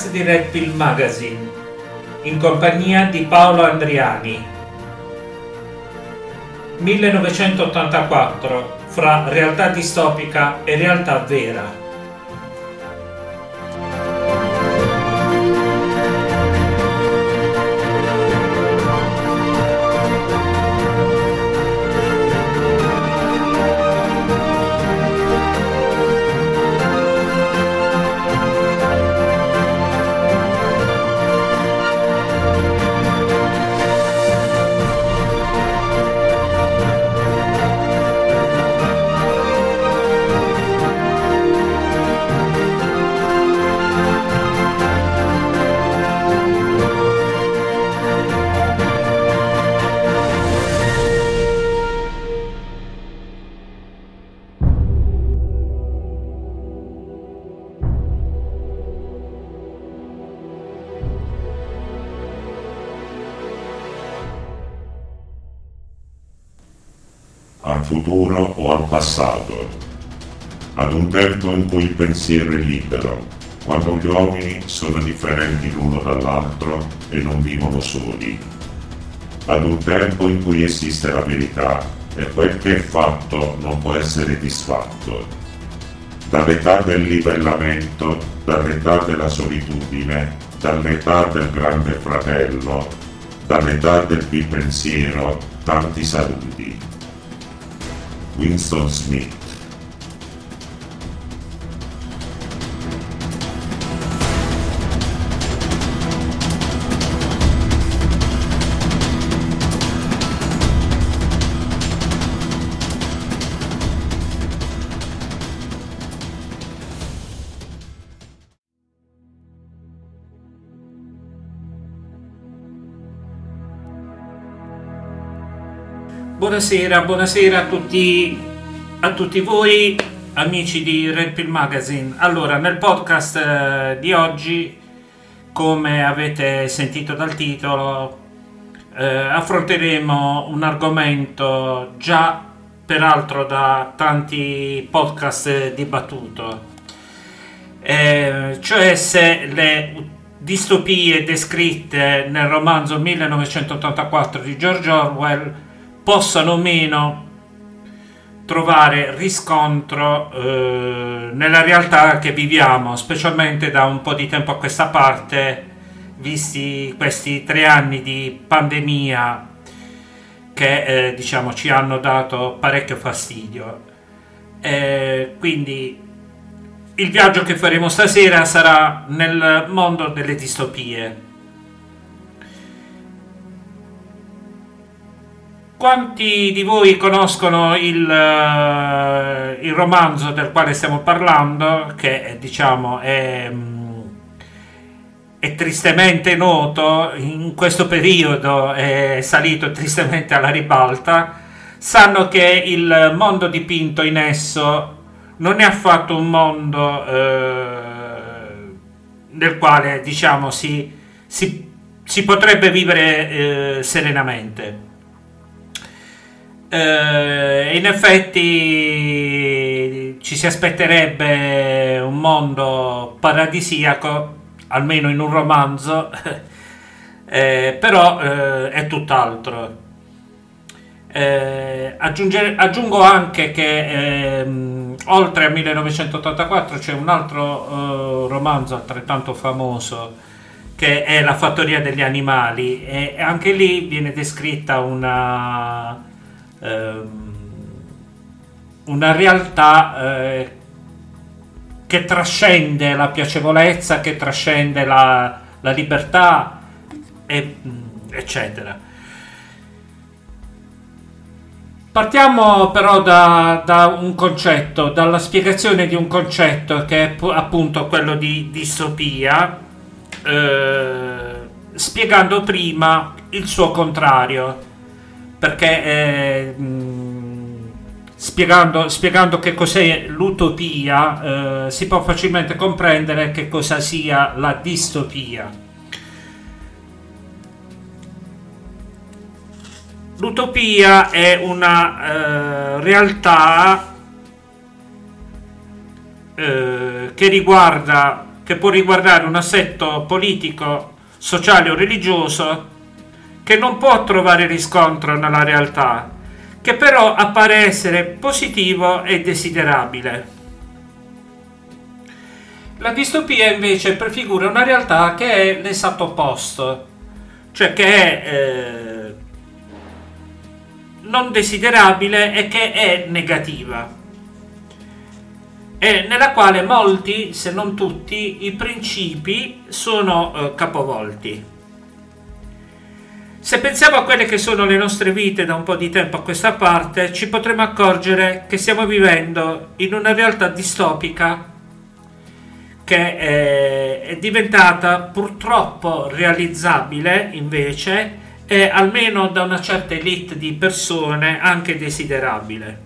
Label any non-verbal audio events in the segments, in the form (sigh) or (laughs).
podcast di Red Pill Magazine, in compagnia di Paolo Andriani. 1984, fra realtà distopica e realtà vera. Tempo in cui il pensiero è libero, quando gli uomini sono differenti l'uno dall'altro e non vivono soli, ad un tempo in cui esiste la verità e quel che è fatto non può essere disfatto, dall'età del livellamento, dall'età della solitudine, dall'età del grande fratello, dall'età del bipensiero, tanti saluti. Winston Smith Buonasera, buonasera a tutti, a tutti voi amici di Red Pill Magazine. Allora, nel podcast eh, di oggi, come avete sentito dal titolo, eh, affronteremo un argomento già peraltro da tanti podcast dibattuto, eh, cioè se le distopie descritte nel romanzo 1984 di George Orwell possano o meno trovare riscontro eh, nella realtà che viviamo, specialmente da un po' di tempo a questa parte, visti questi tre anni di pandemia che eh, diciamo ci hanno dato parecchio fastidio. Eh, quindi il viaggio che faremo stasera sarà nel mondo delle distopie Quanti di voi conoscono il, uh, il, romanzo del quale stiamo parlando, che diciamo è, mm, è, tristemente noto, in questo periodo è salito tristemente alla ribalta, sanno che il mondo dipinto in esso non è affatto un mondo uh, nel quale diciamo si, si, si potrebbe vivere uh, serenamente eh, in effetti ci si aspetterebbe un mondo paradisiaco, almeno in un romanzo, (laughs) eh, però eh, è tutt'altro. Eh, aggiungo anche che ehm, oltre a 1984 c'è un altro eh, romanzo altrettanto famoso che è La fattoria degli animali e anche lì viene descritta una ehm, una realtà eh, che trascende la piacevolezza, che trascende la, la libertà, e, mm, eccetera. Partiamo però da, da, un concetto, dalla spiegazione di un concetto che è appunto quello di distopia, eh, spiegando prima il suo contrario perché eh, spiegando, spiegando, che cos'è l'utopia eh, si può facilmente comprendere che cosa sia la distopia. L'utopia è una eh, realtà eh, che riguarda che può riguardare un assetto politico, sociale o religioso che non può trovare riscontro nella realtà, che però appare essere positivo e desiderabile. La distopia invece prefigura una realtà che è l'esatto opposto, cioè che è eh, non desiderabile e che è negativa, e nella quale molti, se non tutti, i principi sono eh, capovolti. Se pensiamo a quelle che sono le nostre vite da un po' di tempo a questa parte, ci potremo accorgere che stiamo vivendo in una realtà distopica che è, è diventata purtroppo realizzabile invece e almeno da una certa elite di persone anche desiderabile.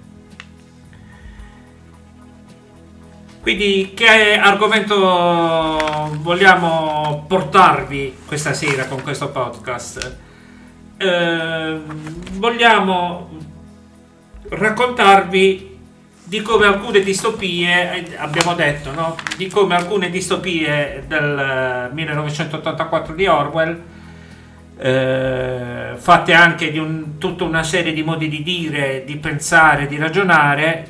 Quindi che argomento vogliamo portarvi questa sera con questo podcast? Eh, vogliamo raccontarvi di come alcune distopie, eh, abbiamo detto, no? di come alcune distopie del 1984 eh, di Orwell, eh, fatte anche di un, tutta una serie di modi di dire, di pensare, di ragionare,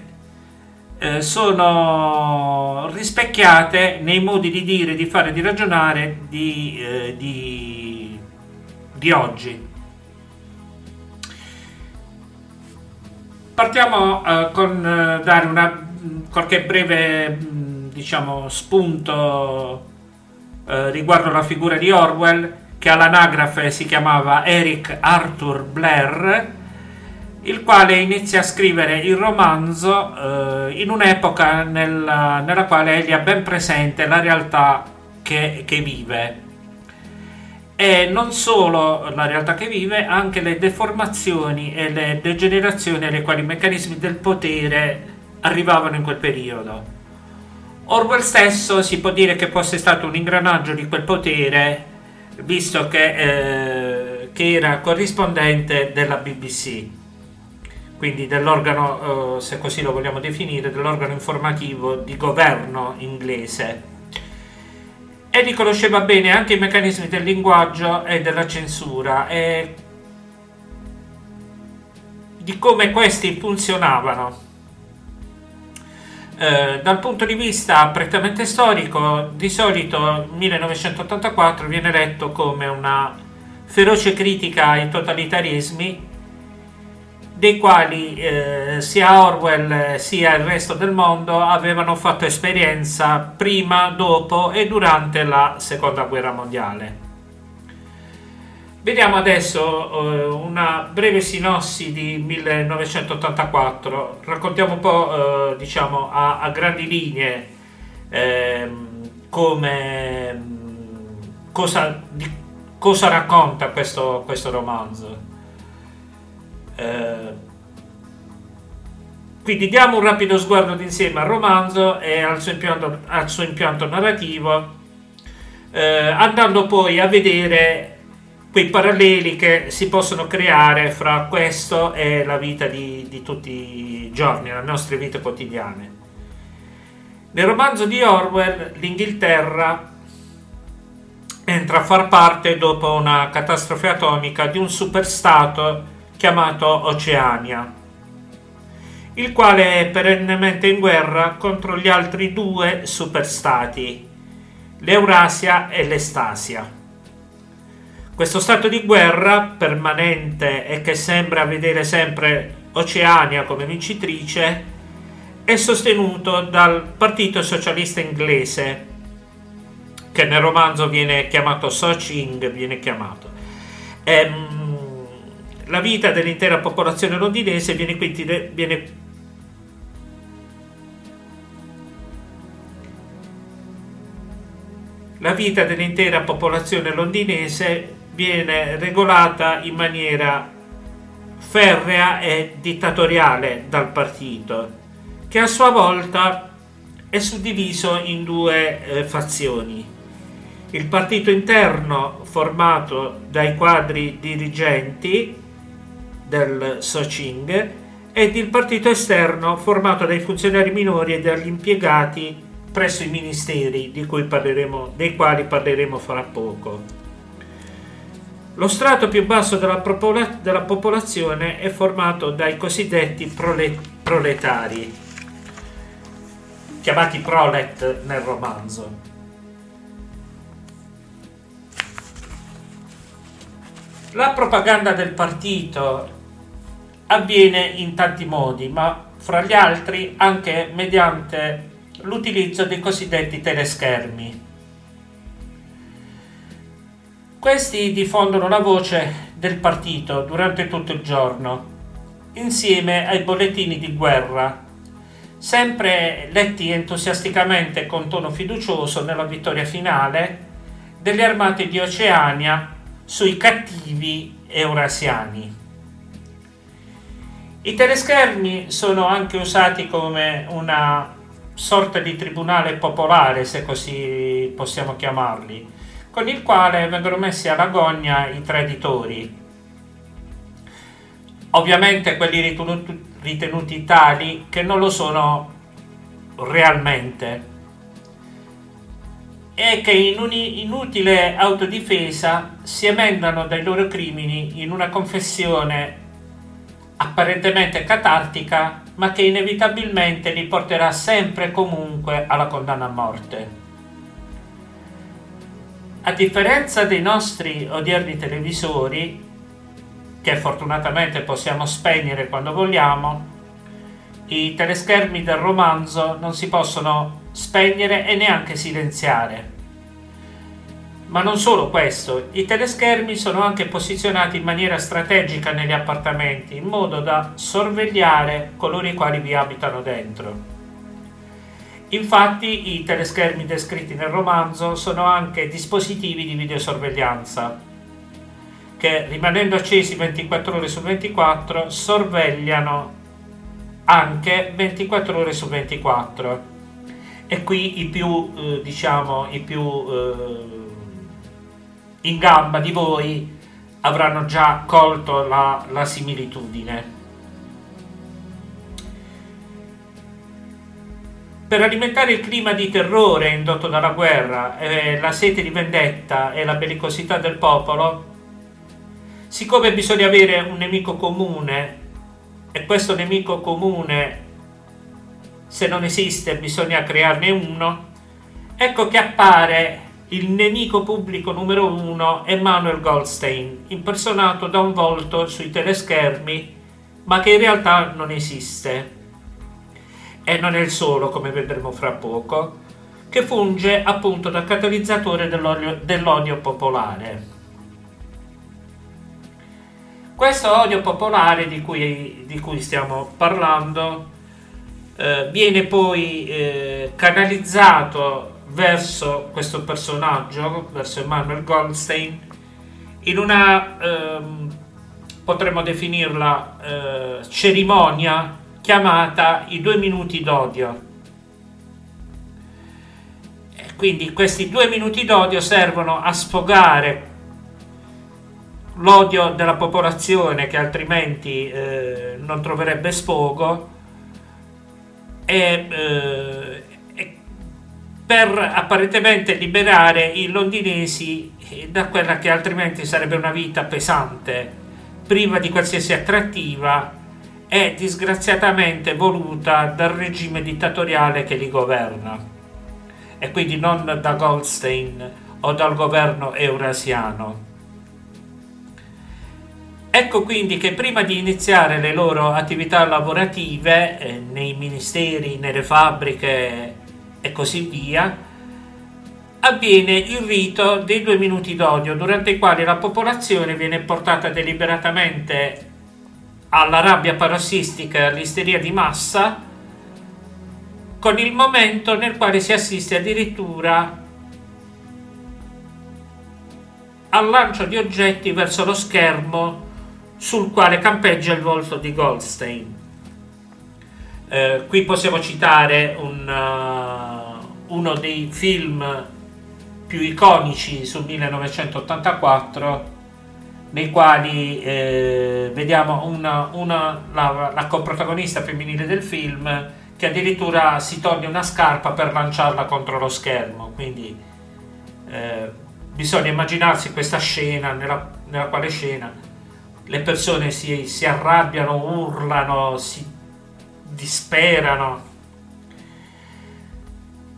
eh, sono rispecchiate nei modi di dire, di fare, di ragionare di, eh, di, di oggi. Partiamo eh, con eh, dare una, qualche breve diciamo, spunto eh, riguardo la figura di Orwell, che all'anagrafe si chiamava Eric Arthur Blair, il quale inizia a scrivere il romanzo eh, in un'epoca nella, nella, quale egli ha ben presente la realtà che, che vive e non solo la realtà che vive, anche le deformazioni e le degenerazioni alle quali i meccanismi del potere arrivavano in quel periodo. Orwell stesso si può dire che fosse stato un ingranaggio di quel potere, visto che, eh, che era corrispondente della BBC, quindi dell'organo, eh, se così lo vogliamo definire, dell'organo informativo di governo inglese Eddie conosceva bene anche i meccanismi del linguaggio e della censura e di come questi funzionavano. Eh, dal punto di vista prettamente storico, di solito 1984 viene letto come una feroce critica ai totalitarismi dei quali eh, sia Orwell sia il resto del mondo avevano fatto esperienza prima, dopo e durante la seconda guerra mondiale. Vediamo adesso eh, una breve sinossi di 1984, raccontiamo un po' eh, diciamo a, a, grandi linee ehm, come cosa, di, cosa racconta questo, questo romanzo. Eh, quindi diamo un rapido sguardo d'insieme al romanzo e al suo impianto, al suo impianto narrativo, eh, andando poi a vedere quei paralleli che si possono creare fra questo e la vita di, di tutti i giorni, le nostre vite quotidiane. Nel romanzo di Orwell, l'Inghilterra entra a far parte, dopo una catastrofe atomica, di un superstato chiamato Oceania, il quale è perennemente in guerra contro gli altri due superstati, l'Eurasia e l'Estasia. Questo stato di guerra permanente e che sembra vedere sempre Oceania come vincitrice è sostenuto dal Partito Socialista Inglese, che nel romanzo viene chiamato Soching, viene chiamato. Ehm, la vita dell'intera popolazione londinese viene quindi viene la vita dell'intera popolazione londinese viene regolata in maniera ferrea e dittatoriale dal partito, che a sua volta è suddiviso in due eh, fazioni. Il partito interno formato dai quadri dirigenti del Soching ed il partito esterno formato dai funzionari minori e dagli impiegati presso i ministeri dei quali parleremo fra poco. Lo strato più basso della, popola- della popolazione è formato dai cosiddetti prole- proletari, chiamati prolet nel romanzo. La propaganda del partito avviene in tanti modi, ma fra gli altri anche mediante l'utilizzo dei cosiddetti teleschermi. Questi diffondono la voce del partito durante tutto il giorno, insieme ai bollettini di guerra, sempre letti entusiasticamente con tono fiducioso nella vittoria finale delle armate di Oceania sui cattivi eurasiani. I teleschermi sono anche usati come una sorta di tribunale popolare, se così possiamo chiamarli, con il quale vengono messi alla gogna i traditori. Ovviamente quelli ritenuti, ritenuti tali che non lo sono realmente e che in un'inutile autodifesa si emendano dai loro crimini in una confessione apparentemente catartica ma che inevitabilmente li porterà sempre e comunque alla condanna a morte. A differenza dei nostri odierni televisori, che fortunatamente possiamo spegnere quando vogliamo, i teleschermi del romanzo non si possono spegnere e neanche silenziare. Ma non solo questo, i teleschermi sono anche posizionati in maniera strategica negli appartamenti, in modo da sorvegliare coloro i quali vi abitano dentro. Infatti i teleschermi descritti nel romanzo sono anche dispositivi di videosorveglianza che rimanendo accesi 24 ore su 24 sorvegliano anche 24 ore su 24 e qui i più eh, diciamo i più eh, in gamba di voi avranno già colto la, la similitudine. Per alimentare il clima di terrore indotto dalla guerra, eh, la sete di vendetta e la bellicosità del popolo, siccome bisogna avere un nemico comune, e questo nemico comune, se non esiste, bisogna crearne uno, ecco che appare il nemico pubblico numero uno, Emanuel Goldstein, impersonato da un volto sui teleschermi, ma che in realtà non esiste e non è il solo, come vedremo fra poco, che funge appunto da catalizzatore dell'odio popolare. Questo odio popolare di cui, di cui stiamo parlando eh, viene poi eh, canalizzato verso questo personaggio, verso Emanuel Goldstein, in una, ehm, potremmo definirla, eh, cerimonia chiamata I due minuti d'odio. Quindi questi due minuti d'odio servono a sfogare l'odio della popolazione che altrimenti eh, non troverebbe sfogo e, eh, e per apparentemente liberare i londinesi da quella che altrimenti sarebbe una vita pesante, priva di qualsiasi attrattiva è disgraziatamente voluta dal regime dittatoriale che li governa e quindi non da Goldstein o dal governo eurasiano. Ecco quindi che prima di iniziare le loro attività lavorative eh, nei ministeri, nelle fabbriche e così via, avviene il rito dei due minuti d'odio durante i quali la popolazione viene portata deliberatamente alla rabbia parossistica e all'isteria di massa, con il momento nel quale si assiste addirittura al lancio di oggetti verso lo schermo sul quale campeggia il volto di Goldstein. Eh, qui possiamo citare un, uh, uno dei film più iconici sul 1984 nei quali eh, vediamo una, una, la, la coprotagonista femminile del film che addirittura si toglie una scarpa per lanciarla contro lo schermo. Quindi eh, bisogna immaginarsi questa scena nella, nella quale scena le persone si, si arrabbiano, urlano, si disperano.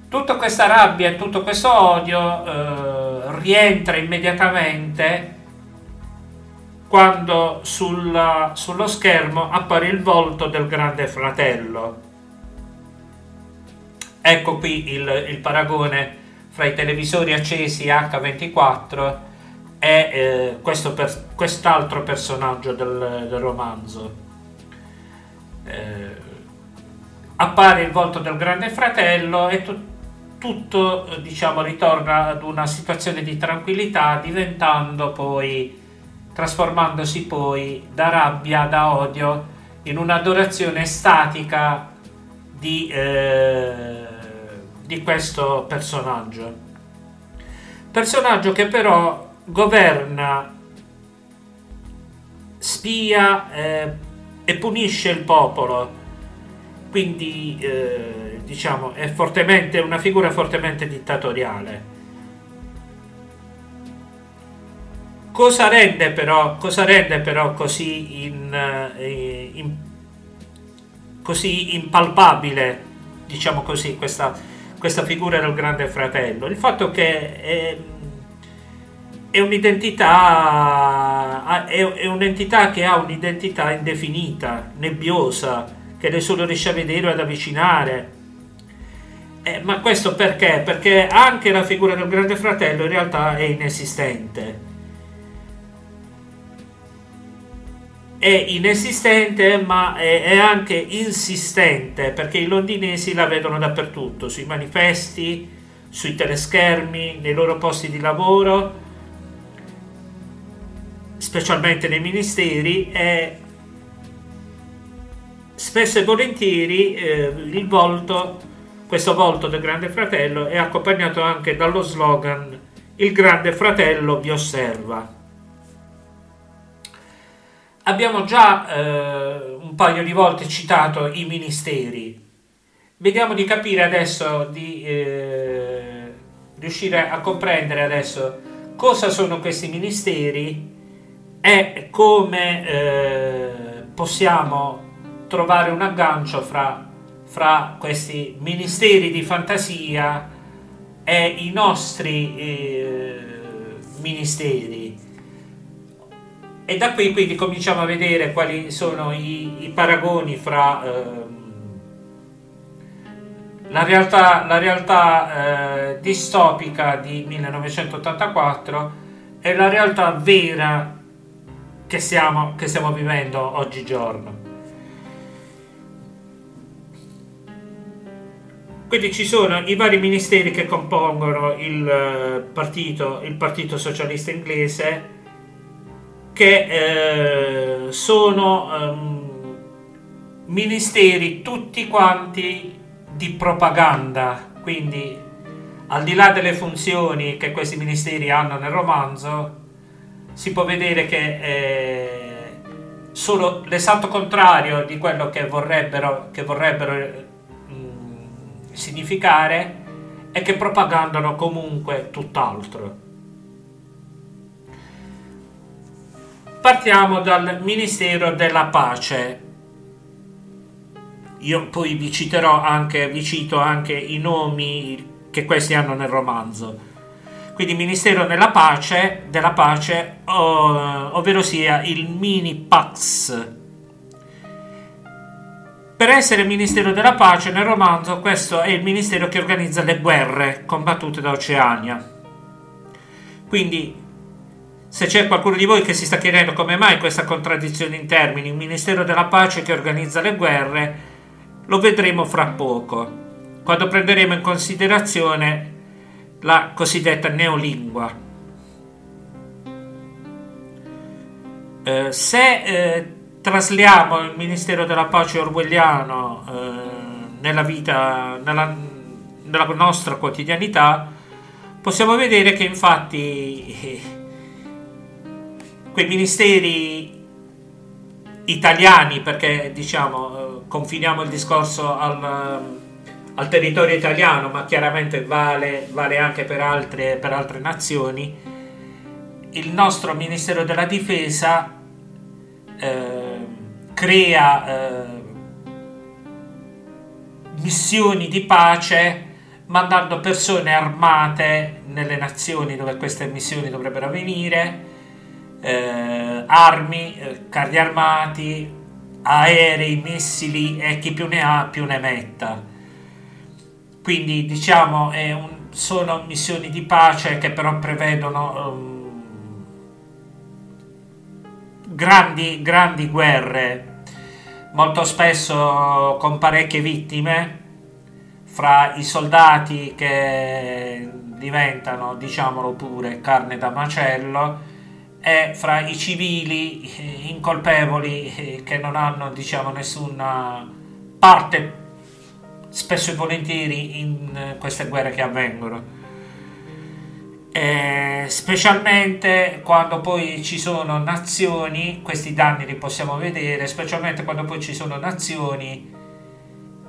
Tutta questa rabbia tutto questo odio eh, rientra immediatamente quando sulla, sullo schermo appare il volto del grande fratello. Ecco qui il, il paragone fra i televisori accesi H24 e eh, questo per, quest'altro personaggio del, del romanzo. Eh, appare il volto del grande fratello e tu, tutto diciamo ritorna ad una situazione di tranquillità diventando poi trasformandosi poi da rabbia, da odio in un'adorazione statica di, eh, di questo personaggio. Personaggio che però governa, spia eh, e punisce il popolo. Quindi eh, diciamo è fortemente una figura fortemente dittatoriale. Cosa rende però, cosa rende però così, in, eh, in, così impalpabile, diciamo così, questa, questa, figura del grande fratello? Il fatto che è, è un'identità, è, è un'entità che ha un'identità indefinita, nebbiosa, che nessuno riesce a vedere o ad avvicinare. Eh, ma questo perché? Perché anche la figura del grande fratello in realtà è inesistente è inesistente ma è, è, anche insistente perché i londinesi la vedono dappertutto, sui manifesti, sui teleschermi, nei loro posti di lavoro, specialmente nei ministeri e spesso e volentieri eh, il volto, questo volto del Grande Fratello è accompagnato anche dallo slogan Il Grande Fratello vi osserva. Abbiamo già eh, un paio di volte citato i ministeri. Vediamo di capire adesso, di eh, riuscire a comprendere adesso cosa sono questi ministeri e come eh, possiamo trovare un aggancio fra, fra, questi ministeri di fantasia e i nostri eh, ministeri e da qui quindi cominciamo a vedere quali sono i, i paragoni fra ehm, la realtà, la realtà eh, distopica di 1984 e la realtà vera che stiamo, che stiamo vivendo oggigiorno. Quindi ci sono i vari ministeri che compongono il eh, partito, il partito socialista inglese, che eh, sono um, ministeri tutti quanti di propaganda, quindi al di là delle funzioni che questi ministeri hanno nel romanzo, si può vedere che eh, sono l'esatto contrario di quello che vorrebbero, che vorrebbero significare e che propagandano comunque tutt'altro. partiamo dal Ministero della Pace. Io poi vi citerò anche, vi cito anche i nomi che questi hanno nel romanzo. Quindi Ministero della Pace, della Pace ov- ovvero sia il Mini Pax. Per essere Ministero della Pace nel romanzo, questo è il ministero che organizza le guerre combattute da Oceania. Quindi se c'è qualcuno di voi che si sta chiedendo come mai questa contraddizione in termini, un Ministero della Pace che organizza le guerre, lo vedremo fra poco, quando prenderemo in considerazione la cosiddetta neolingua. Eh, se eh, trasliamo il Ministero della Pace orwelliano eh, nella vita, nella, nella nostra quotidianità, possiamo vedere che infatti quei ministeri italiani, perché diciamo eh, confiniamo il discorso al, al, territorio italiano, ma chiaramente vale, vale anche per altre, per altre nazioni, il nostro Ministero della Difesa eh, crea eh, missioni di pace mandando persone armate nelle nazioni dove queste missioni dovrebbero avvenire, eh, armi, eh, carri armati, aerei, missili e chi più ne ha più ne metta. Quindi diciamo un, sono missioni di pace che però prevedono um, grandi, grandi guerre, molto spesso con parecchie vittime fra i soldati che diventano, diciamolo pure, carne da macello e fra i civili incolpevoli che non hanno, diciamo, nessuna parte spesso e volentieri in queste guerre che avvengono. E specialmente quando poi ci sono nazioni, questi danni li possiamo vedere, specialmente quando poi ci sono nazioni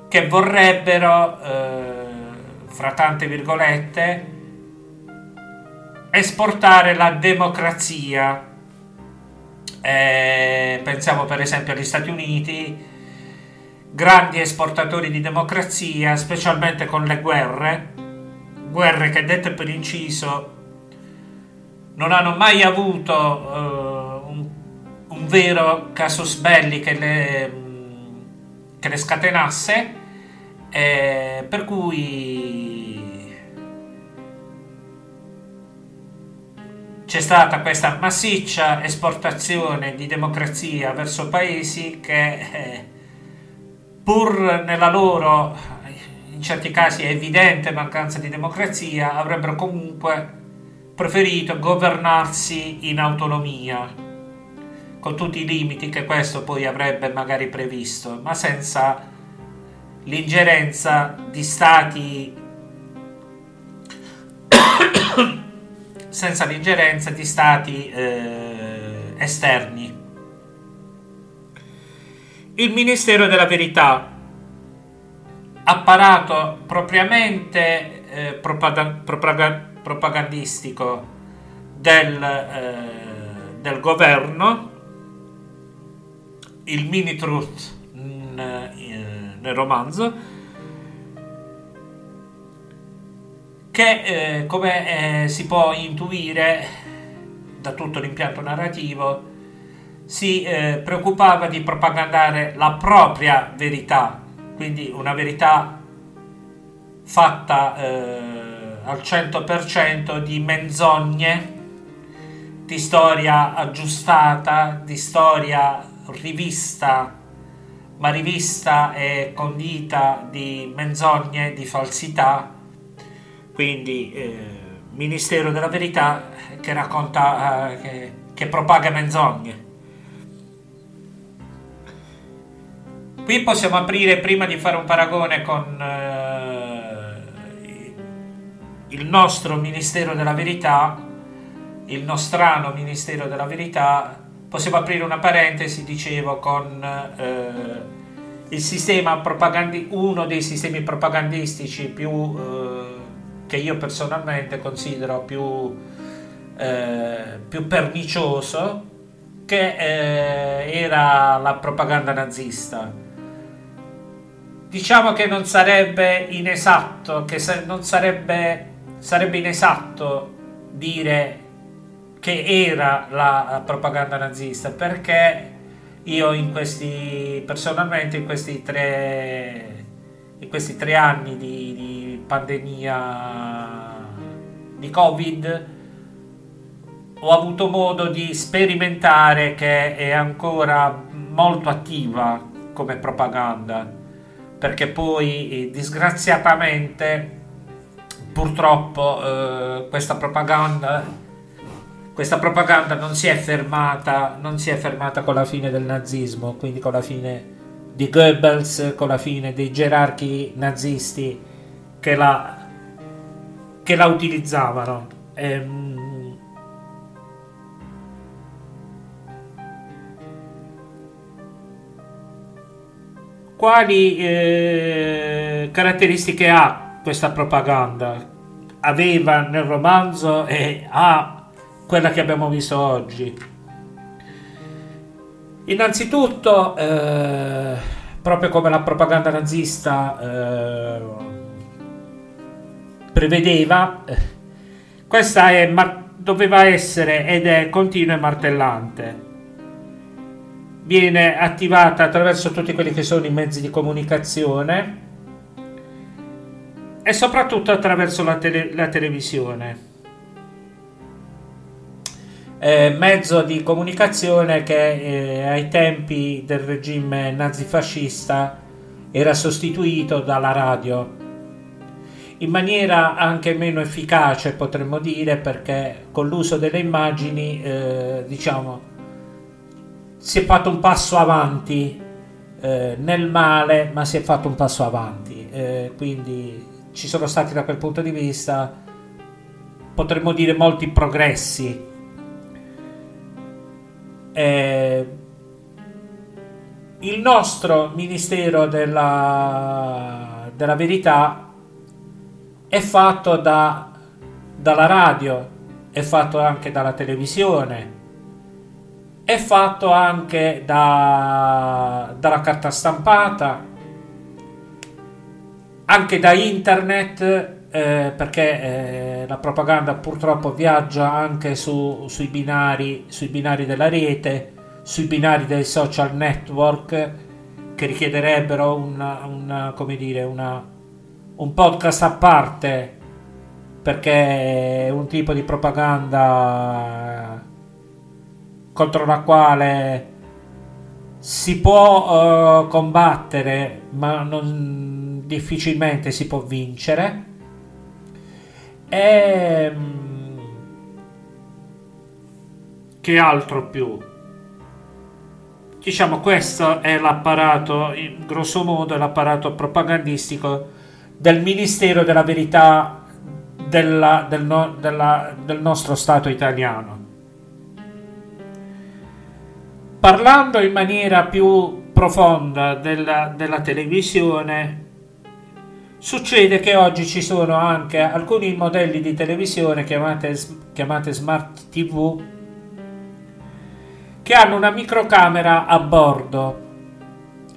che vorrebbero, eh, fra tante virgolette, esportare la democrazia. Eh, pensiamo per esempio agli Stati Uniti, grandi esportatori di democrazia, specialmente con le guerre, guerre che dette per inciso non hanno mai avuto uh, un, un, vero casus belli che le, che le scatenasse eh, per cui c'è stata questa massiccia esportazione di democrazia verso paesi che eh, pur nella loro in certi casi evidente mancanza di democrazia avrebbero comunque preferito governarsi in autonomia con tutti i limiti che questo poi avrebbe magari previsto ma senza l'ingerenza di stati (coughs) senza l'ingerenza di stati eh, esterni. Il Ministero della Verità, apparato propriamente eh, propagand- propagand- propagandistico del, eh, del governo, il Mini Truth nel romanzo, che eh, come eh, si può intuire da tutto l'impianto narrativo, si eh, preoccupava di propagandare la propria verità, quindi una verità fatta eh, al 100% di menzogne, di storia aggiustata, di storia rivista ma rivista e condita di menzogne, di falsità, quindi eh, Ministero della Verità che racconta, eh, che, che, propaga menzogne. Qui possiamo aprire, prima di fare un paragone con eh, il nostro Ministero della Verità, il nostrano Ministero della Verità, possiamo aprire una parentesi, dicevo, con eh, il sistema propagandi- uno dei sistemi propagandistici più eh, che io personalmente considero più, eh, più pernicioso, che eh, era la propaganda nazista. Diciamo che non sarebbe inesatto, che non sarebbe, sarebbe inesatto dire che era la propaganda nazista perché io in questi personalmente in questi tre in questi tre anni di, di pandemia di covid ho avuto modo di sperimentare che è ancora molto attiva come propaganda perché poi disgraziatamente purtroppo eh, questa propaganda questa propaganda non si è fermata, non si è fermata con la fine del nazismo, quindi con la fine di Goebbels, con la fine dei gerarchi nazisti che la, che la utilizzavano. Ehm, quali eh, caratteristiche ha questa propaganda? Aveva nel romanzo e ha quella che abbiamo visto oggi. Innanzitutto, eh, proprio come la propaganda nazista eh, prevedeva, eh, questa è, doveva essere ed è continua e martellante viene attivata attraverso tutti quelli che sono i mezzi di comunicazione e soprattutto attraverso la, tele- la televisione. Eh, mezzo di comunicazione che eh, ai tempi del regime nazifascista era sostituito dalla radio in maniera anche meno efficace potremmo dire perché con l'uso delle immagini eh, diciamo si è fatto un passo avanti eh, nel male, ma si è fatto un passo avanti. Eh, quindi ci sono stati da quel punto di vista, potremmo dire, molti progressi. Eh, il nostro Ministero della, della Verità è fatto da, dalla radio, è fatto anche dalla televisione è fatto anche da, dalla carta stampata, anche da internet, eh, perché eh, la propaganda purtroppo viaggia anche su, sui, binari, sui binari della rete, sui binari dei social network che richiederebbero una, una, dire, una, un podcast a parte perché è un tipo di propaganda contro la quale si può uh, combattere, ma non, difficilmente si può vincere. E mm, che altro più? Diciamo, questo è l'apparato, in grosso modo, è l'apparato propagandistico del Ministero della Verità della, del, no, della, del nostro Stato italiano. Parlando in maniera più profonda della, della televisione, succede che oggi ci sono anche alcuni modelli di televisione chiamate, chiamate smart TV che hanno una microcamera a bordo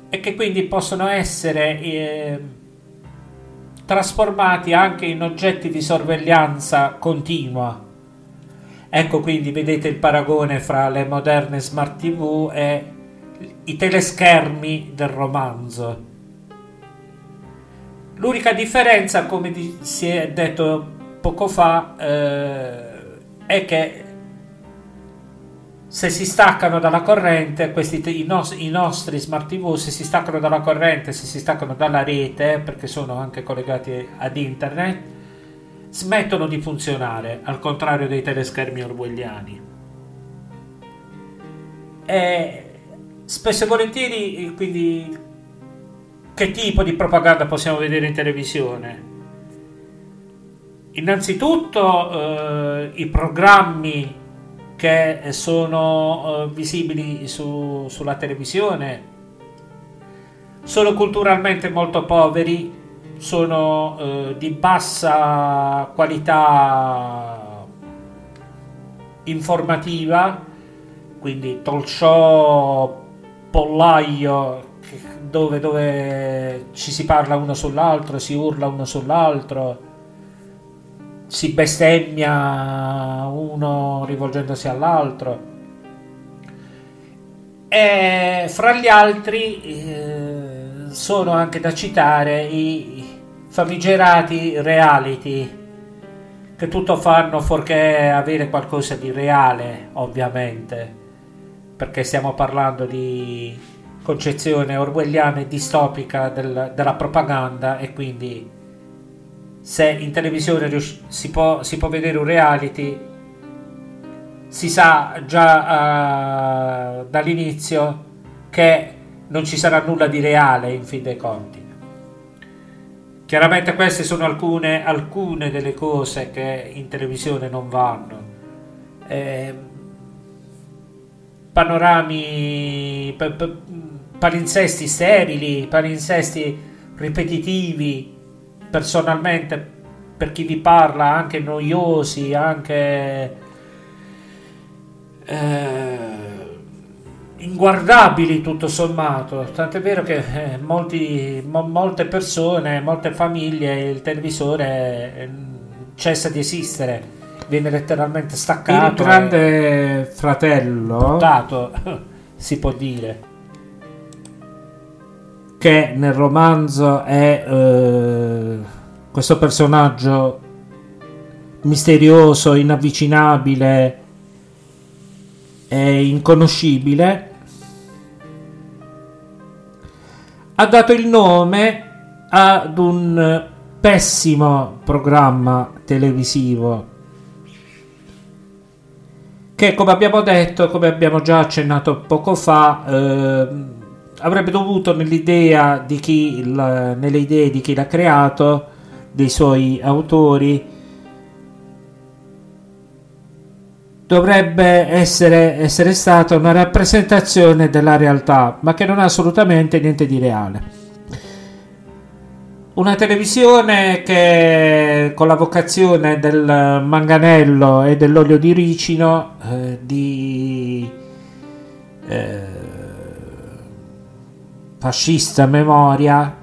e che quindi possono essere eh, trasformati anche in oggetti di sorveglianza continua Ecco quindi vedete il paragone fra le moderne smart TV e i teleschermi del romanzo. L'unica differenza, come si è detto poco fa, eh, è che se si staccano dalla corrente, questi, i, nos- i, nostri smart TV, se si staccano dalla corrente, se si staccano dalla rete, perché sono anche collegati ad internet, smettono di funzionare, al contrario dei teleschermi orwelliani. E spesso e volentieri, quindi, che tipo di propaganda possiamo vedere in televisione? Innanzitutto eh, i programmi che sono eh, visibili su, sulla televisione sono culturalmente molto poveri sono eh, di bassa qualità informativa, quindi talk show, pollaio, dove, dove ci si parla uno sull'altro, si urla uno sull'altro, si bestemmia uno rivolgendosi all'altro. E fra gli altri eh, sono anche da citare i famigerati reality che tutto fanno fuorché avere qualcosa di reale, ovviamente, perché stiamo parlando di concezione orwelliana e distopica del, della propaganda e quindi se in televisione si può, si può vedere un reality si sa già uh, dall'inizio che non ci sarà nulla di reale in fin dei conti. Chiaramente queste sono alcune, alcune delle cose che in televisione non vanno. Eh, panorami, p- p- palinsesti sterili, palinsesti ripetitivi, personalmente per chi vi parla anche noiosi, anche eh, inguardabili tutto sommato. Tant'è vero che eh, molti, mo, molte persone, molte famiglie, il televisore eh, cessa di esistere, viene letteralmente staccato. Il grande fratello, buttato, (laughs) si può dire. Che nel romanzo è eh, questo personaggio misterioso, inavvicinabile e inconoscibile ha dato il nome ad un pessimo programma televisivo che come abbiamo detto, come abbiamo già accennato poco fa, eh, avrebbe dovuto nell'idea di chi la, nelle idee di chi l'ha creato, dei suoi autori, dovrebbe essere, essere stata una rappresentazione della realtà, ma che non ha assolutamente niente di reale. Una televisione che con la vocazione del manganello e dell'olio di ricino, eh, di eh, fascista memoria,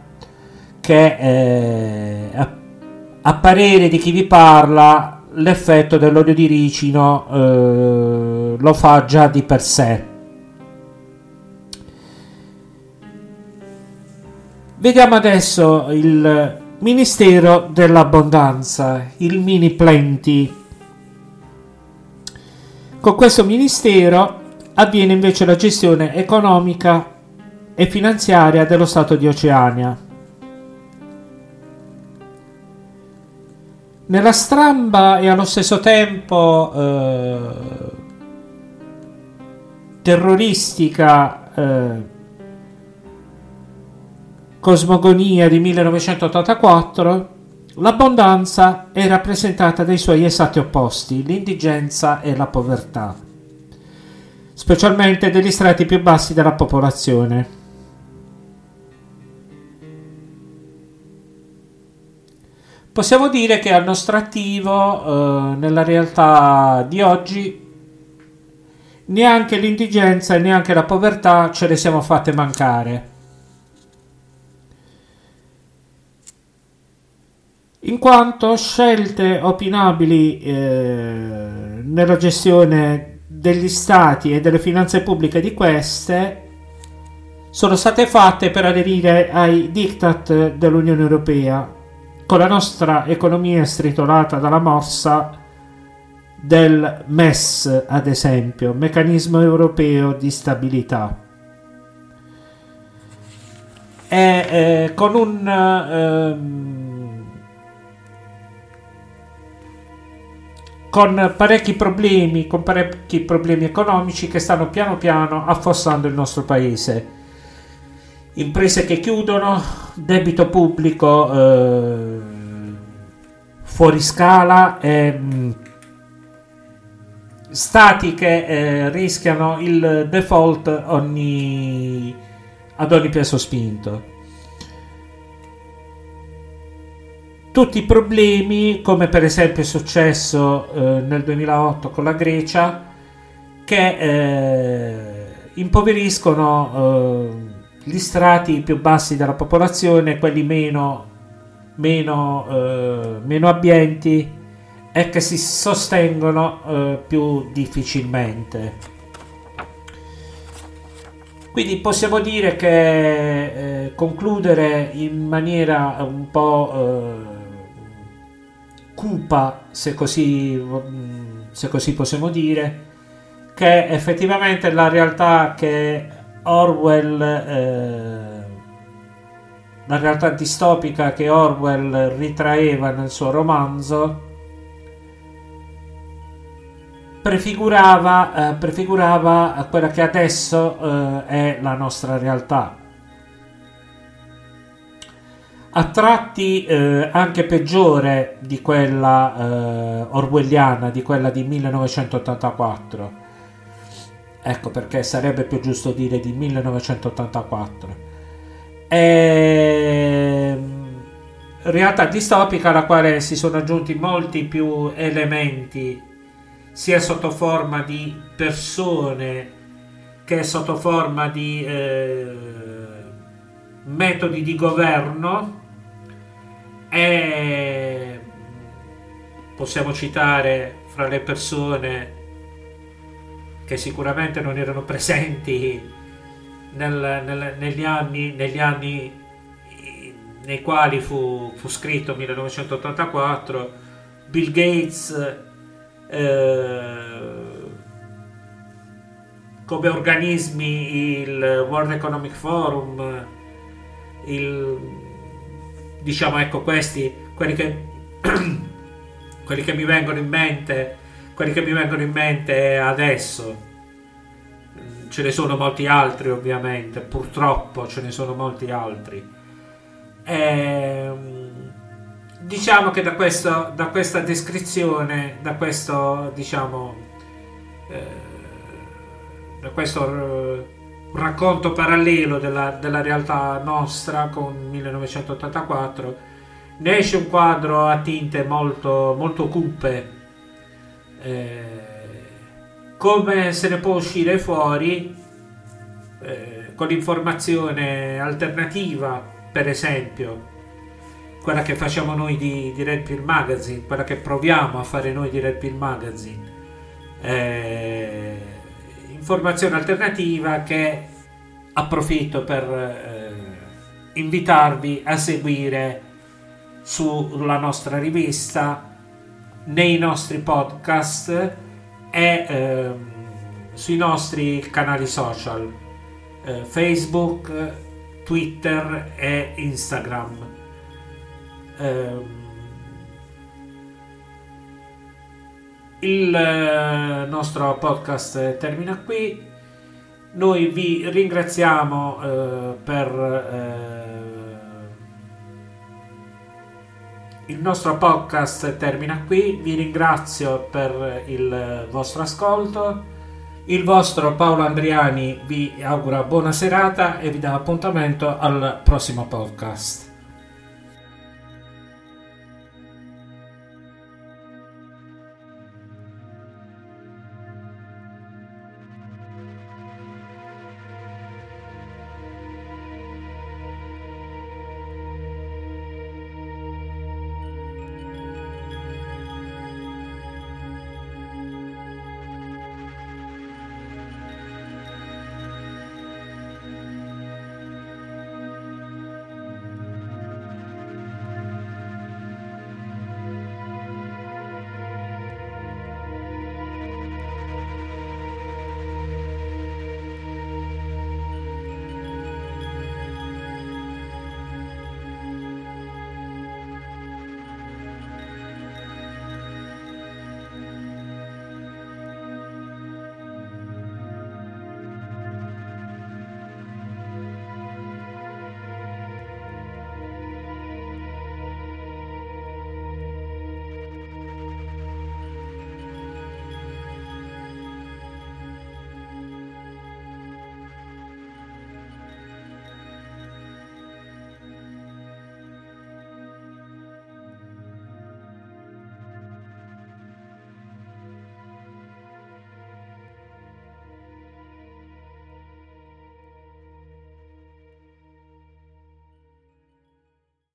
che eh, a, a parere di chi vi parla l'effetto dell'olio di ricino eh, lo fa già di per sé. Vediamo adesso il Ministero dell'Abbondanza, il Mini Plenty. Con questo ministero avviene invece la gestione economica e finanziaria dello Stato di Oceania. nella stramba e allo stesso tempo eh, terroristica eh, cosmogonia di 1984, l'abbondanza è rappresentata dai suoi esatti opposti, l'indigenza e la povertà, specialmente degli strati più bassi della popolazione. Possiamo dire che al nostro attivo, eh, nella realtà di oggi, neanche l'indigenza e neanche la povertà ce le siamo fatte mancare. In quanto scelte opinabili eh, nella gestione degli stati e delle finanze pubbliche di queste sono state fatte per aderire ai diktat dell'Unione Europea con la nostra economia stritolata dalla morsa del MES, ad esempio, Meccanismo Europeo di Stabilità. E eh, con un ehm, con parecchi problemi, con parecchi problemi economici che stanno piano piano affossando il nostro paese imprese che chiudono, debito pubblico eh, fuori scala, e, mm, stati che eh, rischiano il default ogni, ad ogni peso spinto. Tutti i problemi, come per esempio è successo eh, nel 2008 con la Grecia, che eh, impoveriscono eh, gli strati più bassi della popolazione, quelli meno, meno, eh, meno abbienti e che si sostengono eh, più difficilmente. Quindi possiamo dire che eh, concludere in maniera un po' eh, cupa, se così, se così possiamo dire, che effettivamente la realtà che Orwell, eh, la realtà distopica che Orwell ritraeva nel suo romanzo, prefigurava, eh, prefigurava quella che adesso eh, è la nostra realtà. A tratti eh, anche peggiore di quella eh, orwelliana, di quella di 1984 ecco perché sarebbe più giusto dire di 1984. E... Realtà distopica alla quale si sono aggiunti molti più elementi, sia sotto forma di persone che sotto forma di eh, metodi di governo e possiamo citare fra le persone che sicuramente non erano presenti nel, nel, negli, anni, negli, anni, nei quali fu, fu scritto 1984 Bill Gates eh, come organismi il World Economic Forum, il, diciamo ecco questi, quelli che, (clears throat) quelli che mi vengono in mente, quelli che mi vengono in mente adesso. Ce ne sono molti altri ovviamente, purtroppo ce ne sono molti altri. E, ehm, diciamo che da, questo, da questa descrizione, da questo diciamo... Eh, questo eh, racconto parallelo della, della, realtà nostra con 1984 ne esce un quadro a tinte molto, molto cupe eh, come se ne può uscire fuori eh, con l'informazione alternativa per esempio quella che facciamo noi di, di Red Pill Magazine quella che proviamo a fare noi di Red Pill Magazine. Eh, informazione alternativa che approfitto per eh, invitarvi a seguire sulla nostra rivista, nei nostri podcast e eh, sui nostri canali social eh, Facebook, Twitter e Instagram. Eh, Il eh, nostro podcast termina qui. Noi vi ringraziamo eh, per il nostro podcast termina qui. Vi ringrazio per il vostro ascolto. Il vostro Paolo Andriani vi augura buona serata e vi dà appuntamento al prossimo podcast.